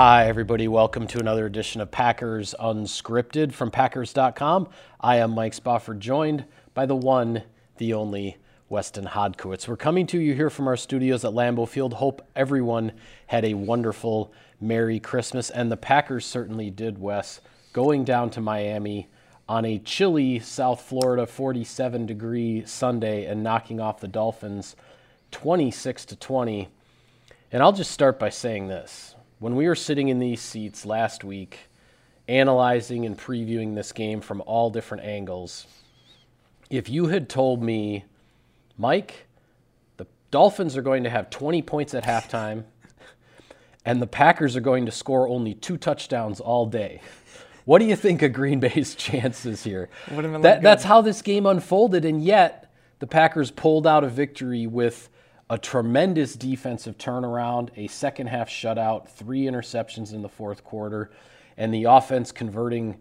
Hi, everybody. Welcome to another edition of Packers Unscripted from Packers.com. I am Mike Spofford, joined by the one, the only Weston Hodkiewicz. We're coming to you here from our studios at Lambeau Field. Hope everyone had a wonderful Merry Christmas, and the Packers certainly did, Wes, going down to Miami on a chilly South Florida 47 degree Sunday and knocking off the Dolphins 26 to 20. And I'll just start by saying this when we were sitting in these seats last week, analyzing and previewing this game from all different angles, if you had told me, Mike, the Dolphins are going to have 20 points at halftime and the Packers are going to score only two touchdowns all day. What do you think of Green Bay's chances here? That, that's um, how this game unfolded, and yet the Packers pulled out a victory with a tremendous defensive turnaround, a second half shutout, three interceptions in the fourth quarter, and the offense converting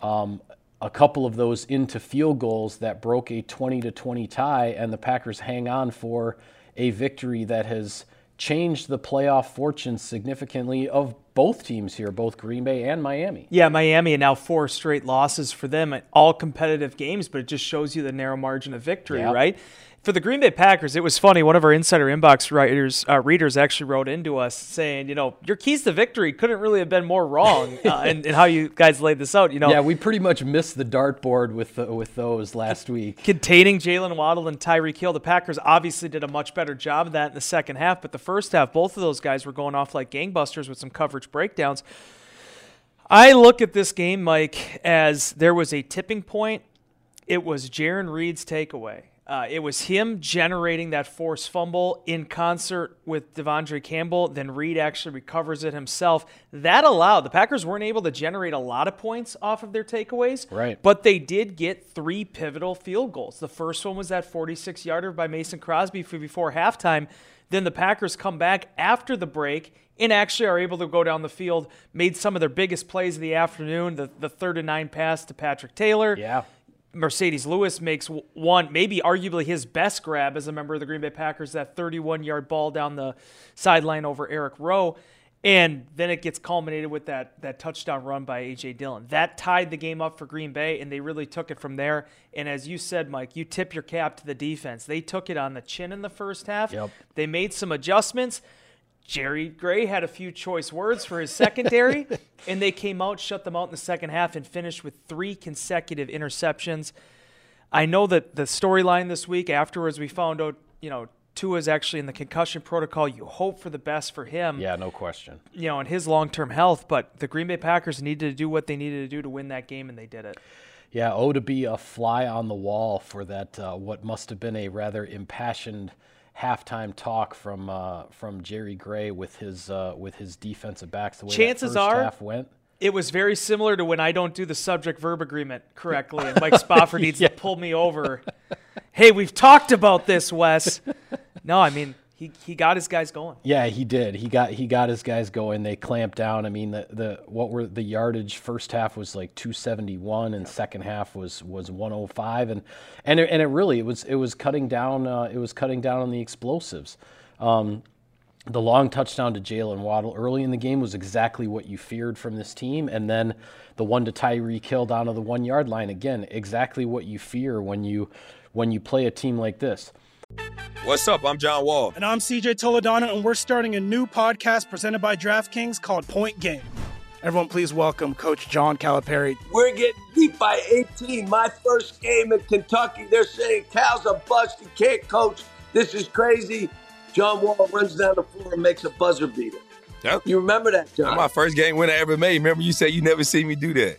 um, a couple of those into field goals that broke a 20 to 20 tie, and the Packers hang on for a victory that has changed the playoff fortunes significantly of both teams here, both Green Bay and Miami. Yeah, Miami, and now four straight losses for them, at all competitive games, but it just shows you the narrow margin of victory, Yeah. right? For the Green Bay Packers, it was funny. One of our insider inbox writers, uh, readers actually wrote into us saying, you know, your keys to victory couldn't really have been more wrong uh, in, in how you guys laid this out. You know, Yeah, we pretty much missed the dartboard with the, with those last week. containing Jalen Waddle and Tyreek Hill. The Packers obviously did a much better job of that in the second half, but the first half, both of those guys were going off like gangbusters with some coverage breakdowns. I look at this game, Mike, as there was a tipping point. It was Jarran Reed's takeaway. Uh, it was him generating that forced fumble in concert with De'Vondre Campbell. Then Reed actually recovers it himself. That allowed the Packers weren't able to generate a lot of points off of their takeaways, Right. But they did get three pivotal field goals. The first one was that 46 yarder by Mason Crosby before halftime. Then the Packers come back after the break and actually are able to go down the field, made some of their biggest plays of the afternoon. The, the third and nine pass to Patrick Taylor. Yeah. Marcedes Lewis makes one, maybe arguably his best grab as a member of the Green Bay Packers, that 31 yard ball down the sideline over Eric Rowe. And then it gets culminated with that, that touchdown run by A.J. Dillon. That tied the game up for Green Bay, and they really took it from there. And as you said, Mike, you tip your cap to the defense. They took it on the chin in the first half. Yep. They made some adjustments. Jerry Gray had a few choice words for his secondary, and they came out, shut them out in the second half, and finished with three consecutive interceptions. I know that the storyline this week afterwards, we found out, you know, Tua is actually in the concussion protocol. You hope for the best for him, Yeah, no question. you know, and his long term health. But the Green Bay Packers needed to do what they needed to do to win that game, and they did it. Yeah, oh, to be a fly on the wall for that, uh, what must have been a rather impassioned halftime talk from uh, from Jerry Gray with his uh, with his defensive backs. The way Chances are- half went. It was very similar to when I don't do the subject verb agreement correctly, and Mike Spofford needs to pull me over. Hey, we've talked about this, Wes. No, I mean he he got his guys going. Yeah, he did. He got he got his guys going. They clamped down. I mean, the the what were the yardage? First half was like 271, and second half was was 105, and and it, and it really it was it was cutting down. Uh, it was cutting down on the explosives. Um, the long touchdown to Jalen Waddle early in the game was exactly what you feared from this team. And then the one to Tyreek Hill down to the one yard line, again, exactly what you fear when you when you play a team like this. What's up? I'm John Wall. And I'm CJ Toledano, and we're starting a new podcast presented by DraftKings called Point Game. Everyone, please welcome Coach John Calipari. We're getting beat by 18. My first game in Kentucky, they're saying Cal's a bust. He can't coach. This is crazy. John Wall runs down the floor and makes a buzzer beater. Yep. You remember that, John? That's my first game win I ever made. Remember, you said you never see me do that.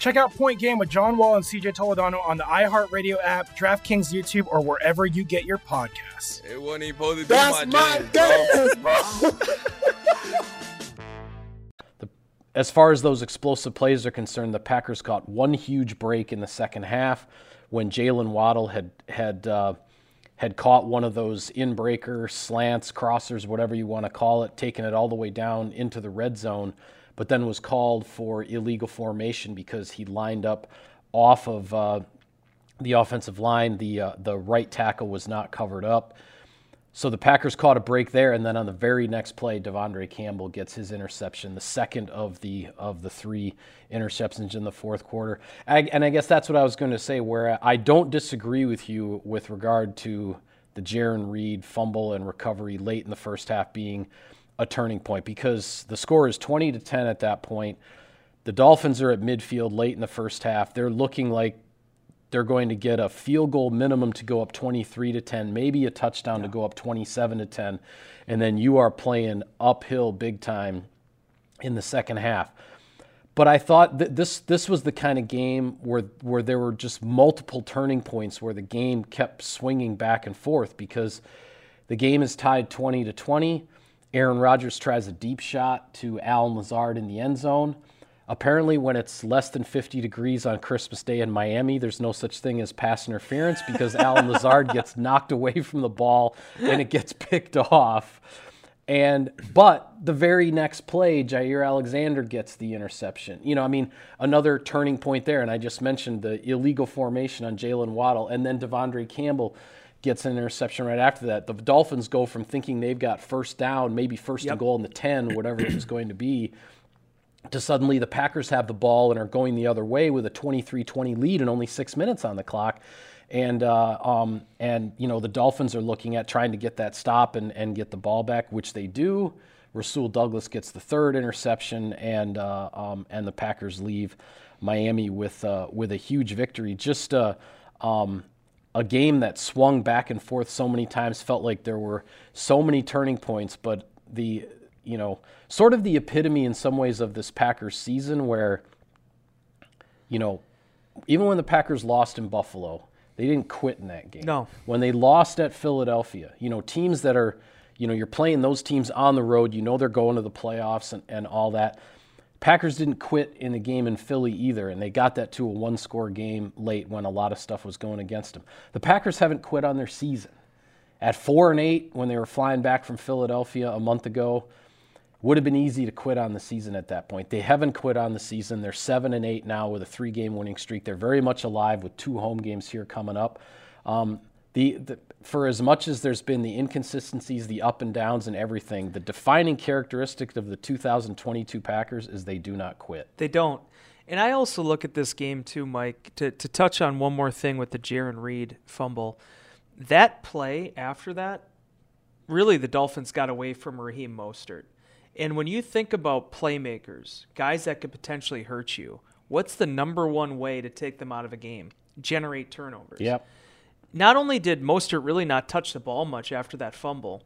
Check out Point Game with John Wall and CJ Toledano on the iHeartRadio app, DraftKings YouTube, or wherever you get your podcasts. It wasn't even supposed to be That's my, my game, game, as far as those explosive plays are concerned, the Packers got one huge break in the second half when Jalen Waddle had had uh, had caught one of those in-breaker slants, crossers, whatever you want to call it, taking it all the way down into the red zone, but then was called for illegal formation because he lined up off of uh, the offensive line. The uh, the right tackle was not covered up. So the Packers caught a break there, and then on the very next play, De'Vondre Campbell gets his interception, the second of the of the three interceptions in the fourth quarter. I, and I guess that's what I was going to say. Where I don't disagree with you with regard to the Jarran Reed fumble and recovery late in the first half being a turning point, because the score is 20 to 10 at that point. The Dolphins are at midfield late in the first half. They're looking like they're going to get a field goal minimum to go up 23 to 10, maybe a touchdown yeah. to go up 27 to 10, and then you are playing uphill big time in the second half. But I thought that this this was the kind of game where where there were just multiple turning points where the game kept swinging back and forth because the game is tied 20 to 20. Aaron Rodgers tries a deep shot to Allen Lazard in the end zone. Apparently, when it's less than 50 degrees on Christmas Day in Miami, there's no such thing as pass interference because Allen Lazard gets knocked away from the ball and it gets picked off. And but the very next play, Jaire Alexander gets the interception. You know, I mean, another turning point there. And I just mentioned the illegal formation on Jalen Waddle, and then De'Vondre Campbell gets an interception right after that. The Dolphins go from thinking they've got first down, maybe first yep. and goal in the 10, whatever it was going to be, to suddenly the Packers have the ball and are going the other way with a 23-20 lead and only six minutes on the clock. And uh, um, and you know the Dolphins are looking at trying to get that stop and, and get the ball back, which they do. Rasul Douglas gets the third interception, and uh, um, and the Packers leave Miami with uh, with a huge victory. Just uh, um, a game that swung back and forth so many times. Felt like there were so many turning points, but the you know, sort of the epitome in some ways of this Packers season where, you know, even when the Packers lost in Buffalo, they didn't quit in that game. No. When they lost at Philadelphia, you know, teams that are, you know, you're playing those teams on the road, you know they're going to the playoffs and, and all that. Packers didn't quit in the game in Philly either, and they got that to a one score game late when a lot of stuff was going against them. The Packers haven't quit on their season. At four and eight, when they were flying back from Philadelphia a month ago, would have been easy to quit on the season at that point. They haven't quit on the season. They're seven and eight now with a three-game winning streak. They're very much alive with two home games here coming up. Um, the, the, for as much as there's been the inconsistencies, the up and downs, and everything, the defining characteristic of the 2022 Packers is they do not quit. They don't. And I also look at this game too, Mike, to, to touch on one more thing with the Jarran Reed fumble. That play after that, really the Dolphins got away from Raheem Mostert. And when you think about playmakers, guys that could potentially hurt you, what's the number one way to take them out of a game? Generate turnovers. Yep. Not only did Mostert really not touch the ball much after that fumble,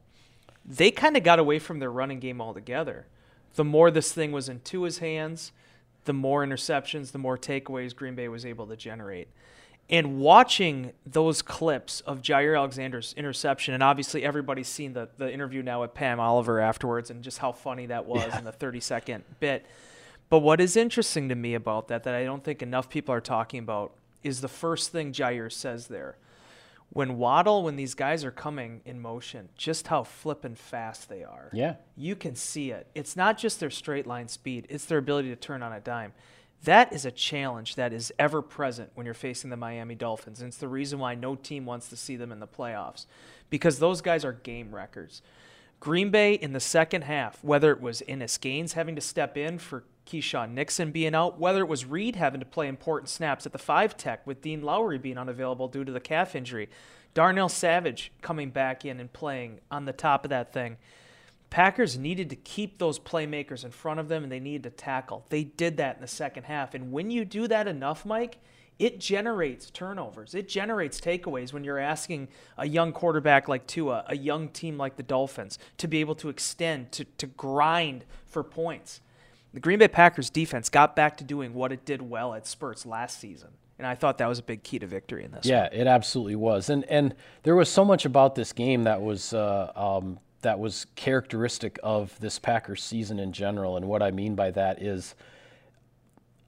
they kind of got away from their running game altogether. The more this thing was into his hands, the more interceptions, the more takeaways Green Bay was able to generate. And watching those clips of Jaire Alexander's interception, and obviously everybody's seen the, the interview now with Pam Oliver afterwards and just how funny that was yeah. in the 30 second bit. But what is interesting to me about that, that I don't think enough people are talking about, is the first thing Jaire says there. When Waddle, when these guys are coming in motion, just how flippin' fast they are. Yeah. You can see it. It's not just their straight line speed, it's their ability to turn on a dime. That is a challenge that is ever present when you're facing the Miami Dolphins. And it's the reason why no team wants to see them in the playoffs because those guys are game records. Green Bay in the second half, whether it was Innis Gaines having to step in for Keisean Nixon being out, whether it was Reed having to play important snaps at the five tech with Dean Lowry being unavailable due to the calf injury, Darnell Savage coming back in and playing on the top of that thing. Packers needed to keep those playmakers in front of them and they needed to tackle. They did that in the second half. And when you do that enough, Mike, it generates turnovers. It generates takeaways when you're asking a young quarterback like Tua, a young team like the Dolphins, to be able to extend, to, to grind for points. The Green Bay Packers defense got back to doing what it did well at spurts last season. And I thought that was a big key to victory in this. Yeah, one. it absolutely was. And and there was so much about this game that was uh, um, that was characteristic of this Packers season in general. And what I mean by that is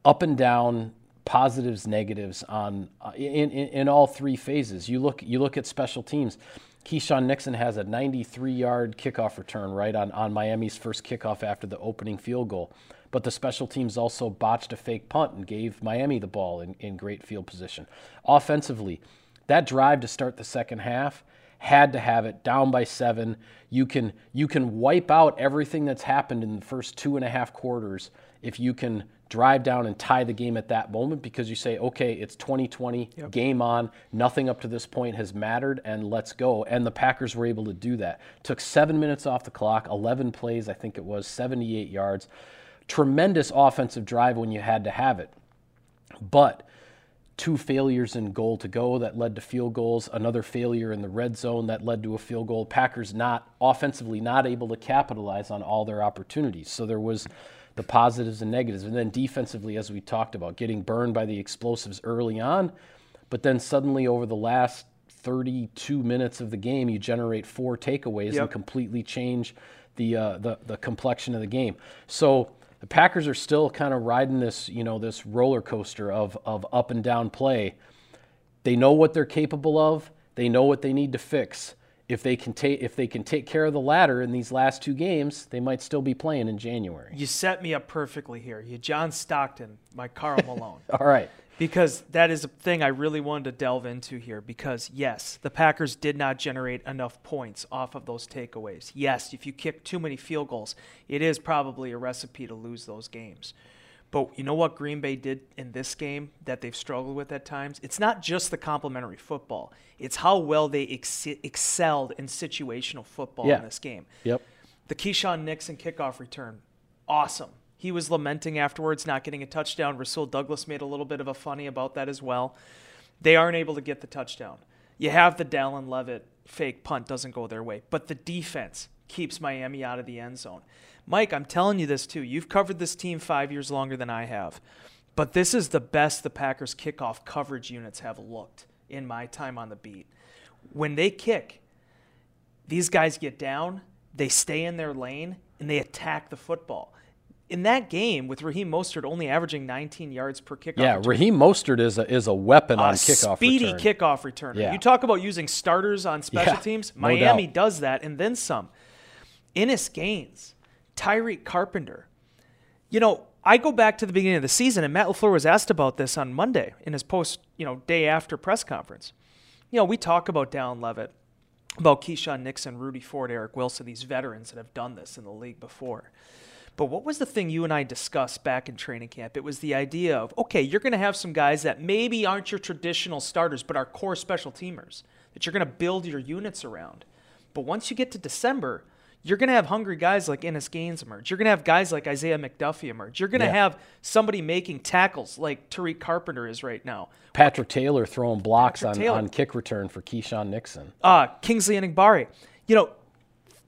up and down, positives, negatives on uh, in, in, in all three phases. You look you look at special teams. Keisean Nixon has a 93-yard kickoff return right on, on Miami's first kickoff after the opening field goal. But the special teams also botched a fake punt and gave Miami the ball in, in great field position. Offensively, that drive to start the second half had to have it down by seven. You can you can wipe out everything that's happened in the first two and a half quarters if you can drive down and tie the game at that moment because you say, okay, it's 2020, yep. game on, nothing up to this point has mattered, and let's go. And the Packers were able to do that. Took seven minutes off the clock, 11 plays, I think it was, 78 yards. Tremendous offensive drive when you had to have it. But two failures in goal to go that led to field goals, another failure in the red zone that led to a field goal. Packers not offensively not able to capitalize on all their opportunities. So there was the positives and negatives. And then defensively, as we talked about, getting burned by the explosives early on, but then suddenly over the last 32 minutes of the game, you generate four takeaways yep. and completely change the, uh, the the complexion of the game. So the Packers are still kind of riding this, you know, this roller coaster of of up and down play. They know what they're capable of. They know what they need to fix if they can take if they can take care of the latter in these last two games, they might still be playing in January. You set me up perfectly here. You John Stockton, my Karl Malone. All right. Because that is a thing I really wanted to delve into here. Because yes, the Packers did not generate enough points off of those takeaways. Yes, if you kick too many field goals, it is probably a recipe to lose those games. But you know what Green Bay did in this game that they've struggled with at times? It's not just the complementary football. It's how well they ex- excelled in situational football yeah. in this game. Yep. The Keisean Nixon kickoff return, awesome. He was lamenting afterwards not getting a touchdown. Rasul Douglas made a little bit of a funny about that as well. They aren't able to get the touchdown. You have the Dallin Leavitt fake punt doesn't go their way, but the defense keeps Miami out of the end zone. Mike, I'm telling you this too. You've covered this team five years longer than I have, but this is the best the Packers kickoff coverage units have looked in my time on the beat. When they kick, these guys get down, they stay in their lane, and they attack the football. In that game, with Raheem Mostert only averaging 19 yards per kickoff, yeah, return, Raheem Mostert is a is a weapon a on kickoff a speedy return. kickoff returner. Yeah. You talk about using starters on special Yeah, teams. Miami doubt. does that, and then some. Innis Gaines, Tariq Carpenter. You know, I go back to the beginning of the season, and Matt LaFleur was asked about this on Monday in his post, you know, day after press conference. You know, we talk about Dallin Leavitt, about Keisean Nixon, Rudy Ford, Eric Wilson, these veterans that have done this in the league before. But what was the thing you and I discussed back in training camp? It was the idea of okay, you're going to have some guys that maybe aren't your traditional starters, but are core special teamers that you're going to build your units around. But once you get to December, you're going to have hungry guys like Innis Gaines emerge. You're going to have guys like Isaiah McDuffie emerge. You're going to Yeah. have somebody making tackles like Tariq Carpenter is right now. Patrick Taylor throwing blocks Patrick on, Taylor. on kick return for Keisean Nixon. uh, Kingsley Enagbare. You know,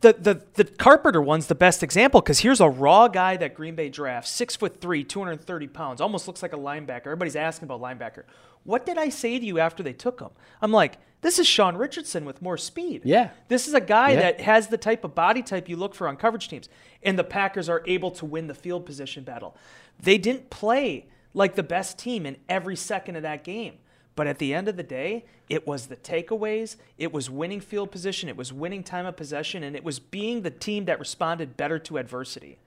the, the the Carpenter one's the best example because here's a raw guy that Green Bay drafts, six foot three, 230 pounds, almost looks like a linebacker. Everybody's asking about linebacker. What did I say to you after they took him? I'm like, This is Sean Richardson with more speed. Yeah. This is a guy Yeah. that has the type of body type you look for on coverage teams. And the Packers are able to win the field position battle. They didn't play like the best team in every second of that game. But at the end of the day, it was the takeaways, it was winning field position, it was winning time of possession, and it was being the team that responded better to adversity.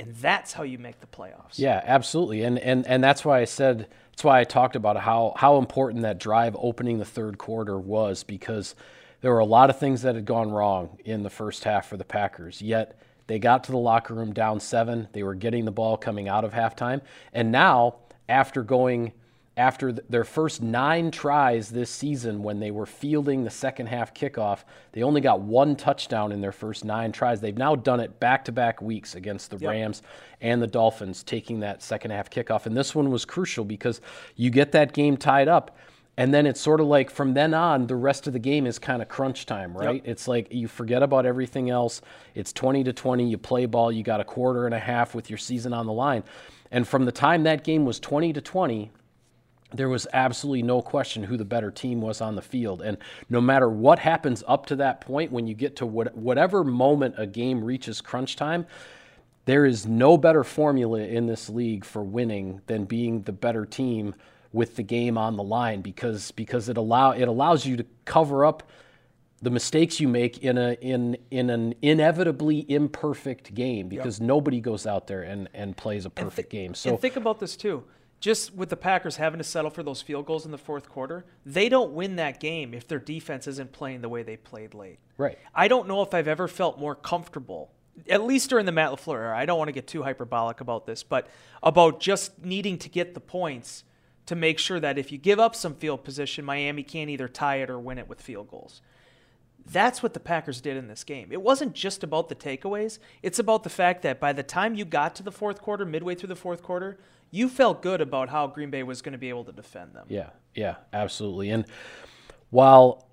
And that's how you make the playoffs. Yeah, absolutely. And and and that's why I said that's why I talked about how how important that drive opening the third quarter was because there were a lot of things that had gone wrong in the first half for the Packers. Yet they got to the locker room down 7. They were getting the ball coming out of halftime. And now after going after th- their first nine tries this season when they were fielding the second half kickoff, they only got one touchdown in their first nine tries. They've now done it back to back weeks against the Rams and the Dolphins, taking that second half kickoff. And this one was crucial because you get that game tied up. And then it's sort of like from then on, the rest of the game is kind of crunch time, right? It's like you forget about everything else. It's 20 to 20. You play ball. You got a quarter and a half with your season on the line. And from the time that game was 20 to 20, there was absolutely no question who the better team was on the field. And no matter what happens up to that point, when you get to what, whatever moment a game reaches crunch time, there is no better formula in this league for winning than being the better team with the game on the line because because it allow it allows you to cover up the mistakes you make in a in in an inevitably imperfect game because nobody goes out there and, and plays a perfect game. So and think about this too. Just with the Packers having to settle for those field goals in the fourth quarter, they don't win that game if their defense isn't playing the way they played late. Right. I don't know if I've ever felt more comfortable, at least during the Matt LaFleur era. I don't want to get too hyperbolic about this, but about just needing to get the points to make sure that if you give up some field position, Miami can't either tie it or win it with field goals. That's what the Packers did in this game. It wasn't just about the takeaways. It's about the fact that by the time you got to the fourth quarter, midway through the fourth quarter, you felt good about how Green Bay was going to be able to defend them. Yeah, yeah, absolutely. And while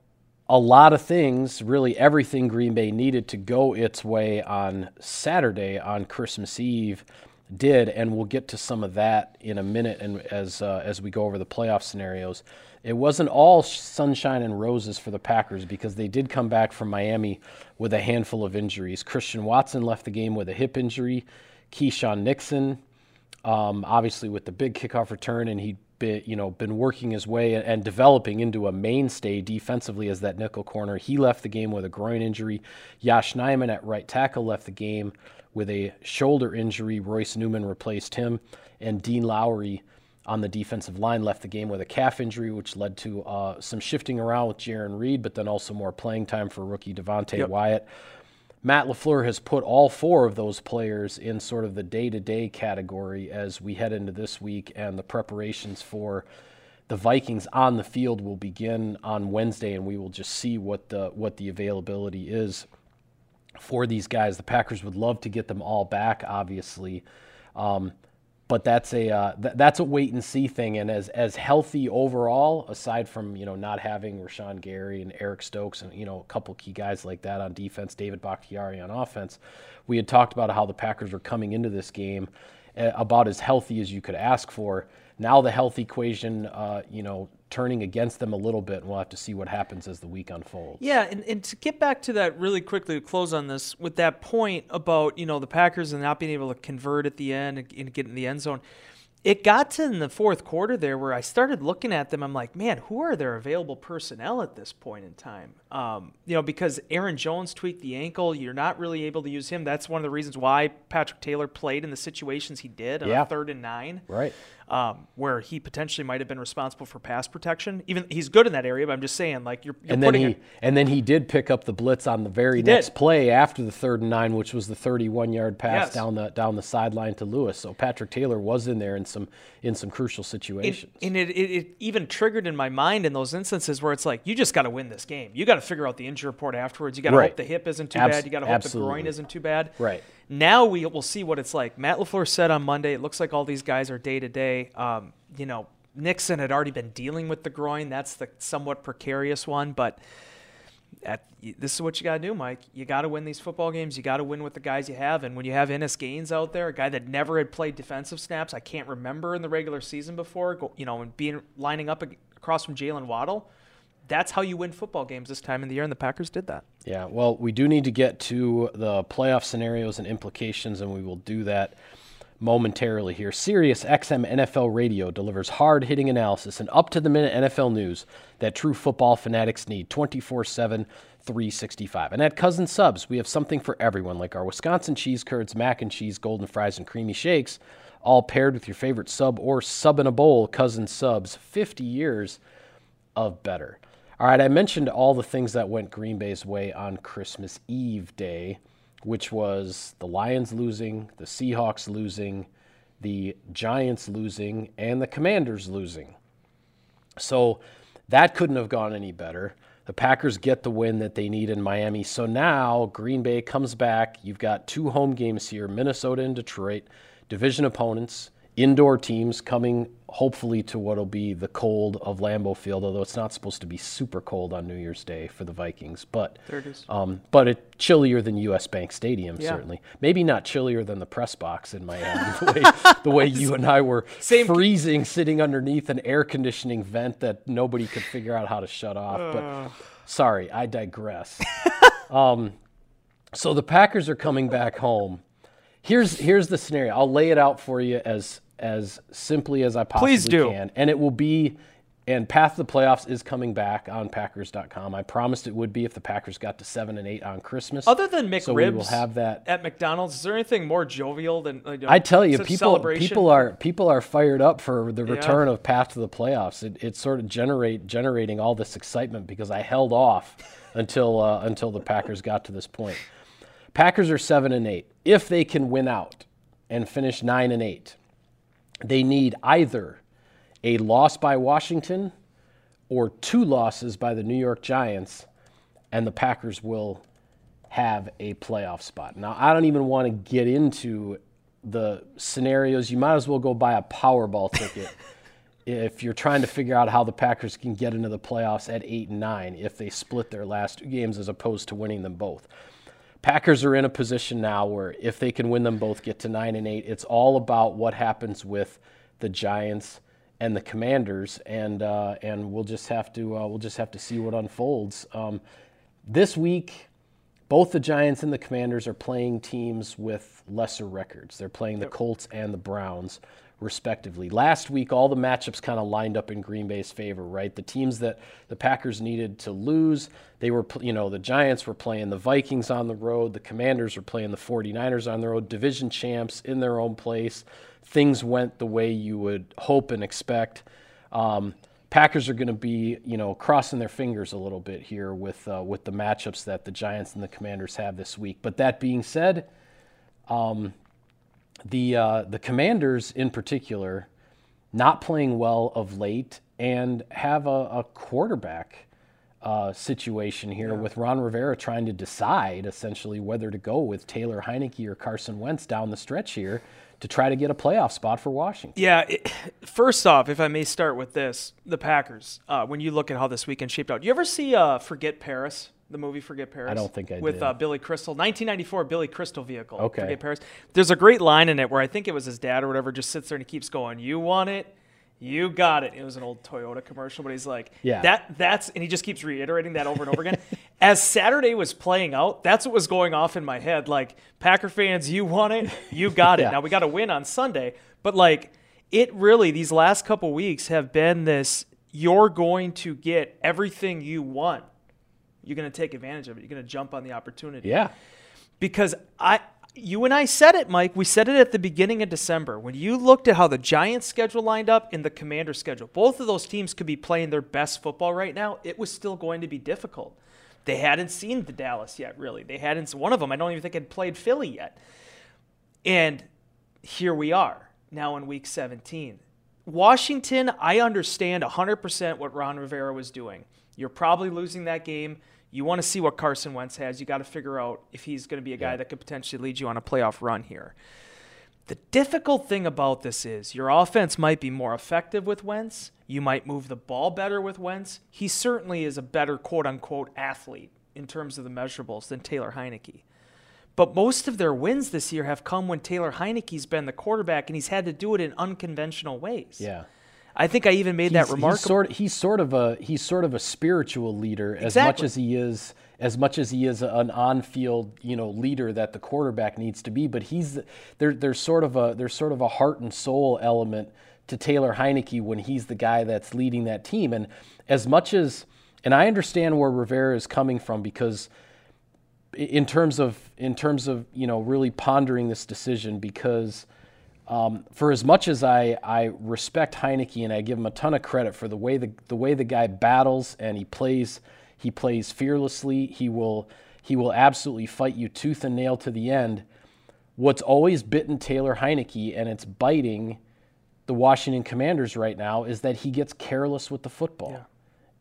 a lot of things, really everything Green Bay needed to go its way on Saturday on Christmas Eve did, and we'll get to some of that in a minute and as uh, as we go over the playoff scenarios. It wasn't all sunshine and roses for the Packers because they did come back from Miami with a handful of injuries. Christian Watson left the game with a hip injury. Keisean Nixon um, obviously with the big kickoff return, and he'd been, you know, been working his way and, and developing into a mainstay defensively as that nickel corner. He left the game with a groin injury. Yosh Nijman at right tackle left the game with a shoulder injury. Royce Newman replaced him, and Dean Lowry on the defensive line left the game with a calf injury, which led to uh, some shifting around with Jarran Reed, but then also more playing time for rookie Devonte Wyatt. Matt LaFleur has put all four of those players in sort of the day to day category as we head into this week, and the preparations for the Vikings on the field will begin on Wednesday, and we will just see what the what the availability is for these guys. The Packers would love to get them all back, obviously. Um, but that's a uh, th- that's a wait and see thing. And as as healthy overall, aside from you know not having Rashan Gary and Eric Stokes and you know a couple key guys like that on defense, David Bakhtiari on offense, we had talked about how the Packers were coming into this game uh, about as healthy as you could ask for. Now the health equation, uh, you know, turning against them a little bit, and we'll have to see what happens as the week unfolds. Yeah, and, and to get back to that really quickly to close on this with that point about you know the Packers and not being able to convert at the end and, get in the end zone. It got to in the fourth quarter there where I started looking at them. I'm like, man, who are their available personnel at this point in time? Um, you know, because Aaron Jones tweaked the ankle, you're not really able to use him. That's one of the reasons why Patrick Taylor played in the situations he did on Yeah. third and nine Right. um, where he potentially might have been responsible for pass protection. Even he's good in that area, but I'm just saying, like you're, you're and then he a- and then he did pick up the blitz on the very did. next play after the third and nine, which was the 31 yard pass Yes. down the down the sideline to Lewis. So Patrick Taylor was in there in some in some crucial situations. and it, it, it even triggered in my mind in those instances where it's like you just got to win this game. You got to figure out the injury report afterwards. You got to Right. hope the hip isn't too Abs- bad. You got to hope the groin isn't too bad. Right. Now we will see what it's like. Matt LaFleur said on Monday, it looks like all these guys are day to day. Um, You know, Nixon had already been dealing with the groin. That's the somewhat precarious one, but. At, this is what you got to do, Mike. You got to win these football games. You got to win with the guys you have. And when you have Innis Gaines out there, a guy that never had played defensive snaps, I can't remember in the regular season before, you know, and being lining up across from Jalen Waddle, that's how you win football games this time of the year, and the Packers did that. Yeah, well, we do need to get to the playoff scenarios and implications, and we will do that momentarily here. Sirius XM NFL Radio delivers hard hitting analysis and up to the minute NFL news that true football fanatics need 24 7, 365. And at Cousin Subs, we have something for everyone, like our Wisconsin cheese curds, mac and cheese, golden fries, and creamy shakes, all paired with your favorite sub or sub in a bowl. Cousin Subs, 50 years of better. All right, I mentioned all the things that went Green Bay's way on Christmas Eve day, which was the Lions losing, the Seahawks losing, the Giants losing, and the Commanders losing. So that couldn't have gone any better. The Packers get the win that they need in Miami. So now Green Bay comes back. You've got two home games here Minnesota and Detroit, division opponents indoor teams coming hopefully to what'll be the cold of Lambeau Field, although it's not supposed to be super cold on New Year's Day for the Vikings, but um, but it's chillier than U.S. Bank Stadium Yeah. certainly. Maybe not chillier than the press box in Miami, the way, the way you and I were Same- freezing sitting underneath an air conditioning vent that nobody could figure out how to shut off. But sorry, I digress. um, so the Packers are coming back home. Here's here's the scenario. I'll lay it out for you as as simply as I possibly Please do. can, and it will be. And Path to the Playoffs is coming back on Packers.com. I promised it would be if the Packers got to seven and eight on Christmas. Other than McRibs, so we will have that. at McDonald's. Is there anything more jovial than? uh, I tell you, people people are people are fired up for the return of Path to the Playoffs. It, it's sort of generate generating all this excitement because I held off until uh, until the Packers got to this point. Packers are seven and eight. If they can win out and finish nine and eight, they need either a loss by Washington or two losses by the New York Giants, and the Packers will have a playoff spot. Now, I don't even want to get into the scenarios. You might as well go buy a Powerball ticket if you're trying to figure out how the Packers can get into the playoffs at 8 and 9 if they split their last two games as opposed to winning them both. Packers are in a position now where if they can win them both, get to 9 and 8, it's all about what happens with the Giants and the Commanders and uh, and we'll just have to uh, we'll just have to see what unfolds. Um, this week both the Giants and the Commanders are playing teams with lesser records. They're playing the Colts and the Browns, respectively. Last week, all the matchups kind of lined up in Green Bay's favor, right? The teams that the Packers needed to lose, they were, you know, the Giants were playing the Vikings on the road, the Commanders were playing the 49ers on the road, division champs in their own place. Things went the way you would hope and expect. Um, Packers are going to be, you know, crossing their fingers a little bit here with uh, with the matchups that the Giants and the Commanders have this week. But that being said, um, the uh, the Commanders in particular not playing well of late and have a, a quarterback uh, situation here with Ron Rivera trying to decide essentially whether to go with Taylor Heinicke or Carson Wentz down the stretch here to try to get a playoff spot for Washington. Yeah. It, first off, if I may start with this, the Packers. Uh, when you look at how this weekend shaped out, Do you ever see uh, Forget Paris? The movie Forget Paris. I don't think I with did. uh, Billy Crystal, 1994 Billy Crystal vehicle. Okay. Forget Paris. There's a great line in it where I think it was his dad or whatever just sits there and he keeps going, "You want it." You got it. It was an old Toyota commercial, but he's like, Yeah. that that's and he just keeps reiterating that over and over again. As Saturday was playing out, that's what was going off in my head. Like, Packer fans, you want it, you got it. Yeah. Now we got to win on Sunday, but like, it really these last couple weeks have been this. You're going to get everything you want. You're going to take advantage of it. You're going to jump on the opportunity Yeah. because I you and I said it, Mike. We said it at the beginning of December. When you looked at how the Giants schedule lined up and the Commander schedule, both of those teams could be playing their best football right now. It was still going to be difficult. They hadn't seen the Dallas yet, really. They hadn't one of them I don't even think had played Philly yet. And here we are now in week 17. Washington, I understand 100% what Ron Rivera was doing. You're probably losing that game. You want to see what Carson Wentz has. You got to figure out if he's going to be a guy that could potentially lead you on a playoff run here. The difficult thing about this is your offense might be more effective with Wentz. You might move the ball better with Wentz. He certainly is a better quote unquote athlete in terms of the measurables than Taylor Heinicke. But most of their wins this year have come when Taylor Heinicke's been the quarterback and he's had to do it in unconventional ways. Yeah. I think I even made that remark. He's sort, he's sort of a he's sort of a spiritual leader as much as he is as much as he is an on-field you know leader that the quarterback needs to be. But he's there. There's sort of a there's sort of a heart and soul element to Taylor Heinicke when he's the guy that's leading that team. And as much as and I understand where Rivera is coming from because in terms of in terms of you know really pondering this decision because um, for as much as I, I respect Heinicke and I give him a ton of credit for the way the, the way the guy battles and he plays he plays fearlessly he will he will absolutely fight you tooth and nail to the end. What's always bitten Taylor Heinicke and it's biting the Washington Commanders right now is that he gets careless with the football.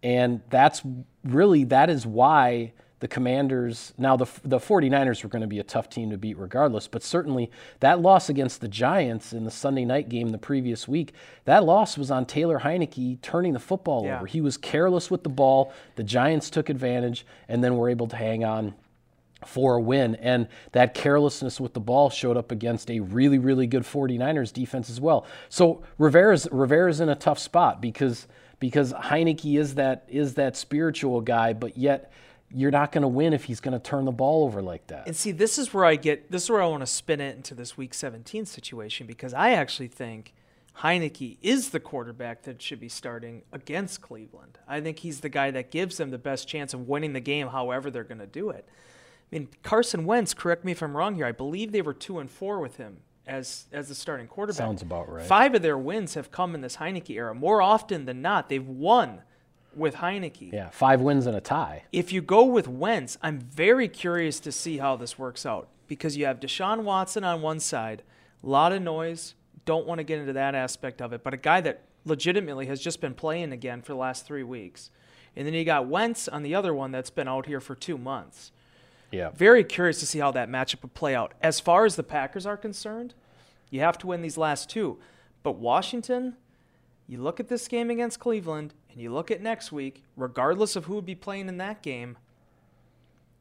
And that's really that is why the commanders now the, the 49ers were going to be a tough team to beat regardless but certainly that loss against the giants in the sunday night game the previous week that loss was on taylor heinicke turning the football Yeah. over he was careless with the ball the giants took advantage and then were able to hang on for a win. And that carelessness with the ball showed up against a really, really good 49ers defense as well. So Rivera's Rivera's in a tough spot because because Heinicke is that is that spiritual guy, but yet you're not going to win if he's going to turn the ball over like that. And see, this is where I get this is where I want to spin it into this week 17 situation because I actually think Heinicke is the quarterback that should be starting against Cleveland. I think he's the guy that gives them the best chance of winning the game however they're going to do it. I mean, Carson Wentz, correct me if I'm wrong here. I believe they were 2 and 4 with him as as the starting quarterback. Sounds about right. 5 of their wins have come in this Heinicke era. More often than not, they've won with Heinicke. yeah, five wins and a tie. If you go with Wentz, I'm very curious to see how this works out because you have Deshaun Watson on one side, a lot of noise. Don't want to get into that aspect of it, but a guy that legitimately has just been playing again for the last three weeks. And then you got Wentz on the other one that's been out here for two months. Yeah. Very curious to see how that matchup would play out. As far as the Packers are concerned, you have to win these last two. But Washington, you look at this game against Cleveland and you look at next week, regardless of who would be playing in that game,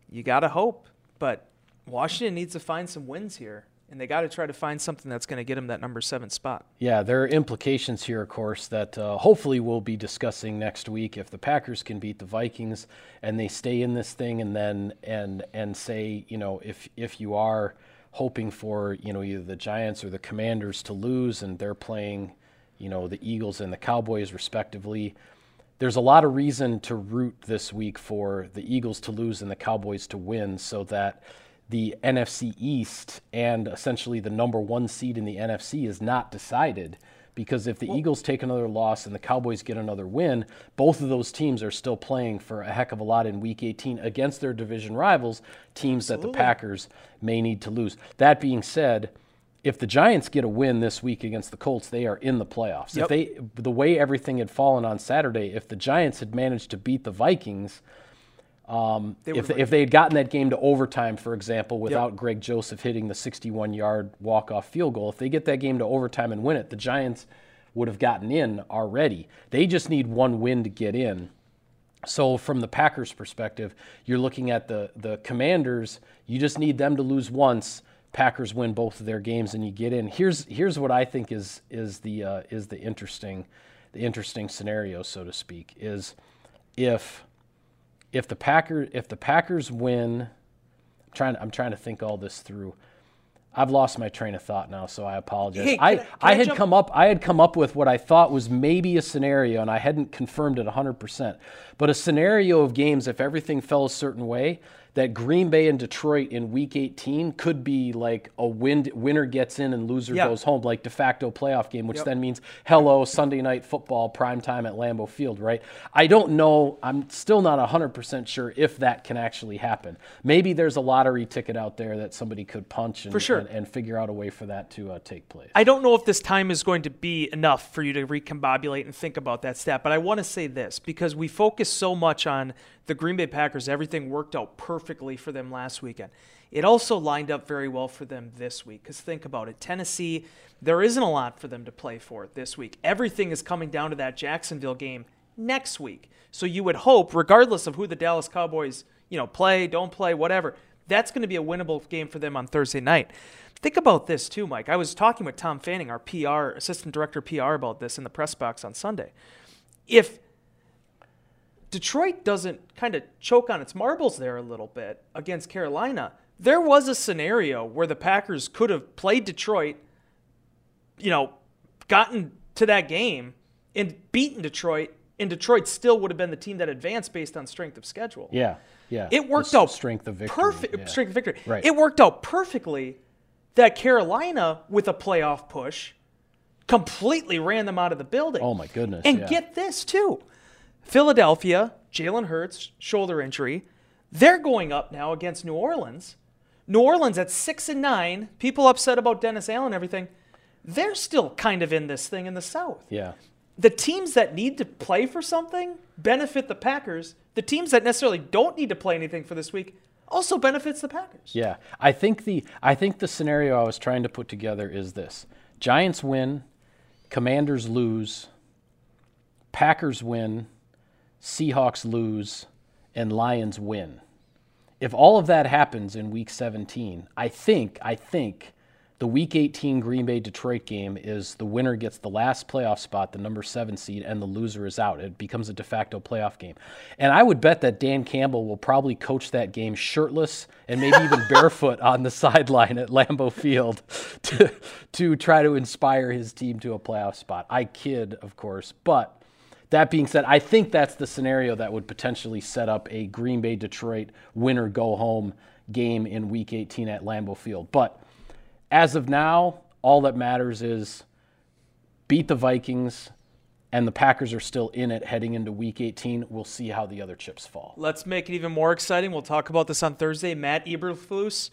you got to hope. But Washington needs to find some wins here. And they got to try to find something that's going to get them that number seven spot. Yeah, there are implications here, of course, that uh, hopefully we'll be discussing next week. If the Packers can beat the Vikings and they stay in this thing, and then and and say, you know, if if you are hoping for, you know, either the Giants or the Commanders to lose, and they're playing, you know, the Eagles and the Cowboys respectively. There's a lot of reason to root this week for the Eagles to lose and the Cowboys to win, so that the NFC East and essentially the number one seed in the NFC is not decided. Because if the Eagles take another loss and the Cowboys get another win, both of those teams are still playing for a heck of a lot in Week 18 against their division rivals, teams that the Packers may need to lose. That being said, if the Giants get a win this week against the Colts, they are in the playoffs. If they the way everything had fallen on Saturday, if the Giants had managed to beat the Vikings, um, They if, would've if they had gotten that game to overtime, for example, without Greg Joseph hitting the 61 yard walk off field goal, if they get that game to overtime and win it, the Giants would have gotten in already. They just need one win to get in. So from the Packers' perspective, you're looking at the the Commanders. You just need them to lose once. Packers win both of their games, and you get in. Here's here's what I think is is the uh, is the interesting the interesting scenario, so to speak, is if if the Packer if the Packers win. I'm trying I'm trying to think all this through. I've lost my train of thought now, so I apologize. Hey, I, I I had jump- come up I had come up with what I thought was maybe a scenario, and I hadn't confirmed it 100%. But a scenario of games, if everything fell a certain way, that Green Bay and Detroit in Week 18 could be like a win, winner gets in and loser Yeah. goes home, like de facto playoff game, which Yep. then means hello Sunday night football prime time at Lambeau Field, right? I don't know. I'm still not 100% sure if that can actually happen. Maybe there's a lottery ticket out there that somebody could punch and, For sure. and, and figure out a way for that to uh, take place. I don't know if this time is going to be enough for you to recombobulate and think about that stat, but I want to say this because we focus so much on the Green Bay Packers. Everything worked out perfectly for them last weekend. It also lined up very well for them this week because think about it. Tennessee, there isn't a lot for them to play for this week. Everything is coming down to that Jacksonville game next week. So you would hope, regardless of who the Dallas Cowboys, you know, play, don't play, whatever, That's going to be a winnable game for them on Thursday night. Think about this too, Mike. I was talking with Tom Fanning, our PR assistant director PR, about this in the press box on Sunday. If Detroit doesn't kind of choke on its marbles there a little bit against Carolina, there was a scenario where the Packers could have played Detroit, you know, gotten to that game and beaten Detroit, and Detroit still would have been the team that advanced based on strength of schedule. Yeah, yeah. It worked out strength of victory. Perfect yeah. strength of victory. Right. It worked out perfectly that Carolina with a playoff push completely ran them out of the building. Oh my goodness, And yeah. get this too. Philadelphia, Jalen Hurts, shoulder injury. They're going up now against New Orleans. New Orleans at six and nine. People upset about Dennis Allen and everything. They're still kind of in this thing in the South Yeah. the teams that need to play for something benefit the Packers. The teams that necessarily don't need to play anything for this week also benefits the Packers. Yeah, I think the I think the scenario I was trying to put together is this: Giants win, Commanders lose, Packers win, Seahawks lose, and Lions win. If all of that happens in Week 17, I think I think the Week 18 Green Bay Detroit game is the winner gets the last playoff spot, the number seven seed, and the loser is out. It becomes a de facto playoff game. And I would bet that Dan Campbell will probably coach that game shirtless and maybe even barefoot on the sideline at Lambeau Field to, to try to inspire his team to a playoff spot. I kid, of course, but that being said, I think that's the scenario that would potentially set up a Green Bay Detroit winner go home game in week 18 at Lambeau Field. But as of now, all that matters is beat the Vikings, and the Packers are still in it heading into week 18. We'll see how the other chips fall. Let's make it even more exciting. We'll talk about this on Thursday. Matt Eberflus,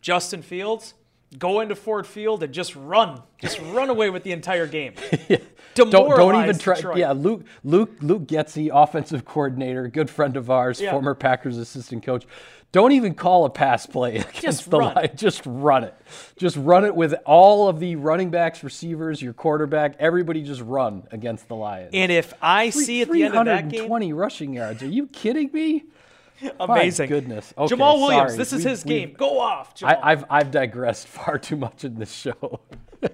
Justin Fields, go into Ford Field and just run. Just run away with the entire game. Don't, don't even try. Detroit. Yeah, Luke Luke Luke Getsy, offensive coordinator, good friend of ours, Yeah. former Packers assistant coach. Don't even call a pass play against Just the run. line. Just run it. Just run it with all of the running backs, receivers, your quarterback. Everybody just run against the Lions. And if I see at the end of that game, 320 rushing yards. Are you kidding me? amazing. goodness. Okay, Jamaal Williams, sorry. this is We- his game. Go off, Jamaal. I, I've I've digressed far too much in this show.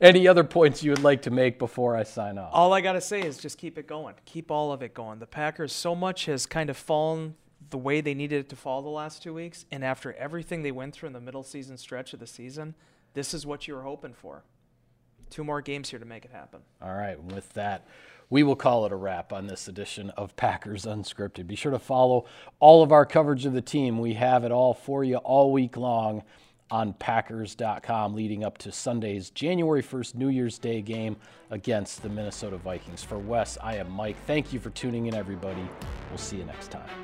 Any other points you would like to make before I sign off? all I got to say is just keep it going. Keep all of it going. The Packers, so much has kind of fallen the way they needed it to fall the last two weeks. And after everything they went through in the middle season stretch of the season, this is what you were hoping for. Two more games here to make it happen. All right, with that, we will call it a wrap on this edition of Packers Unscripted. Be sure to follow all of our coverage of the team. We have it all for you all week long on Packers.com leading up to Sunday's January 1st New Year's Day game against the Minnesota Vikings. For Wes, I am Mike. Thank you for tuning in, everybody. We'll see you next time.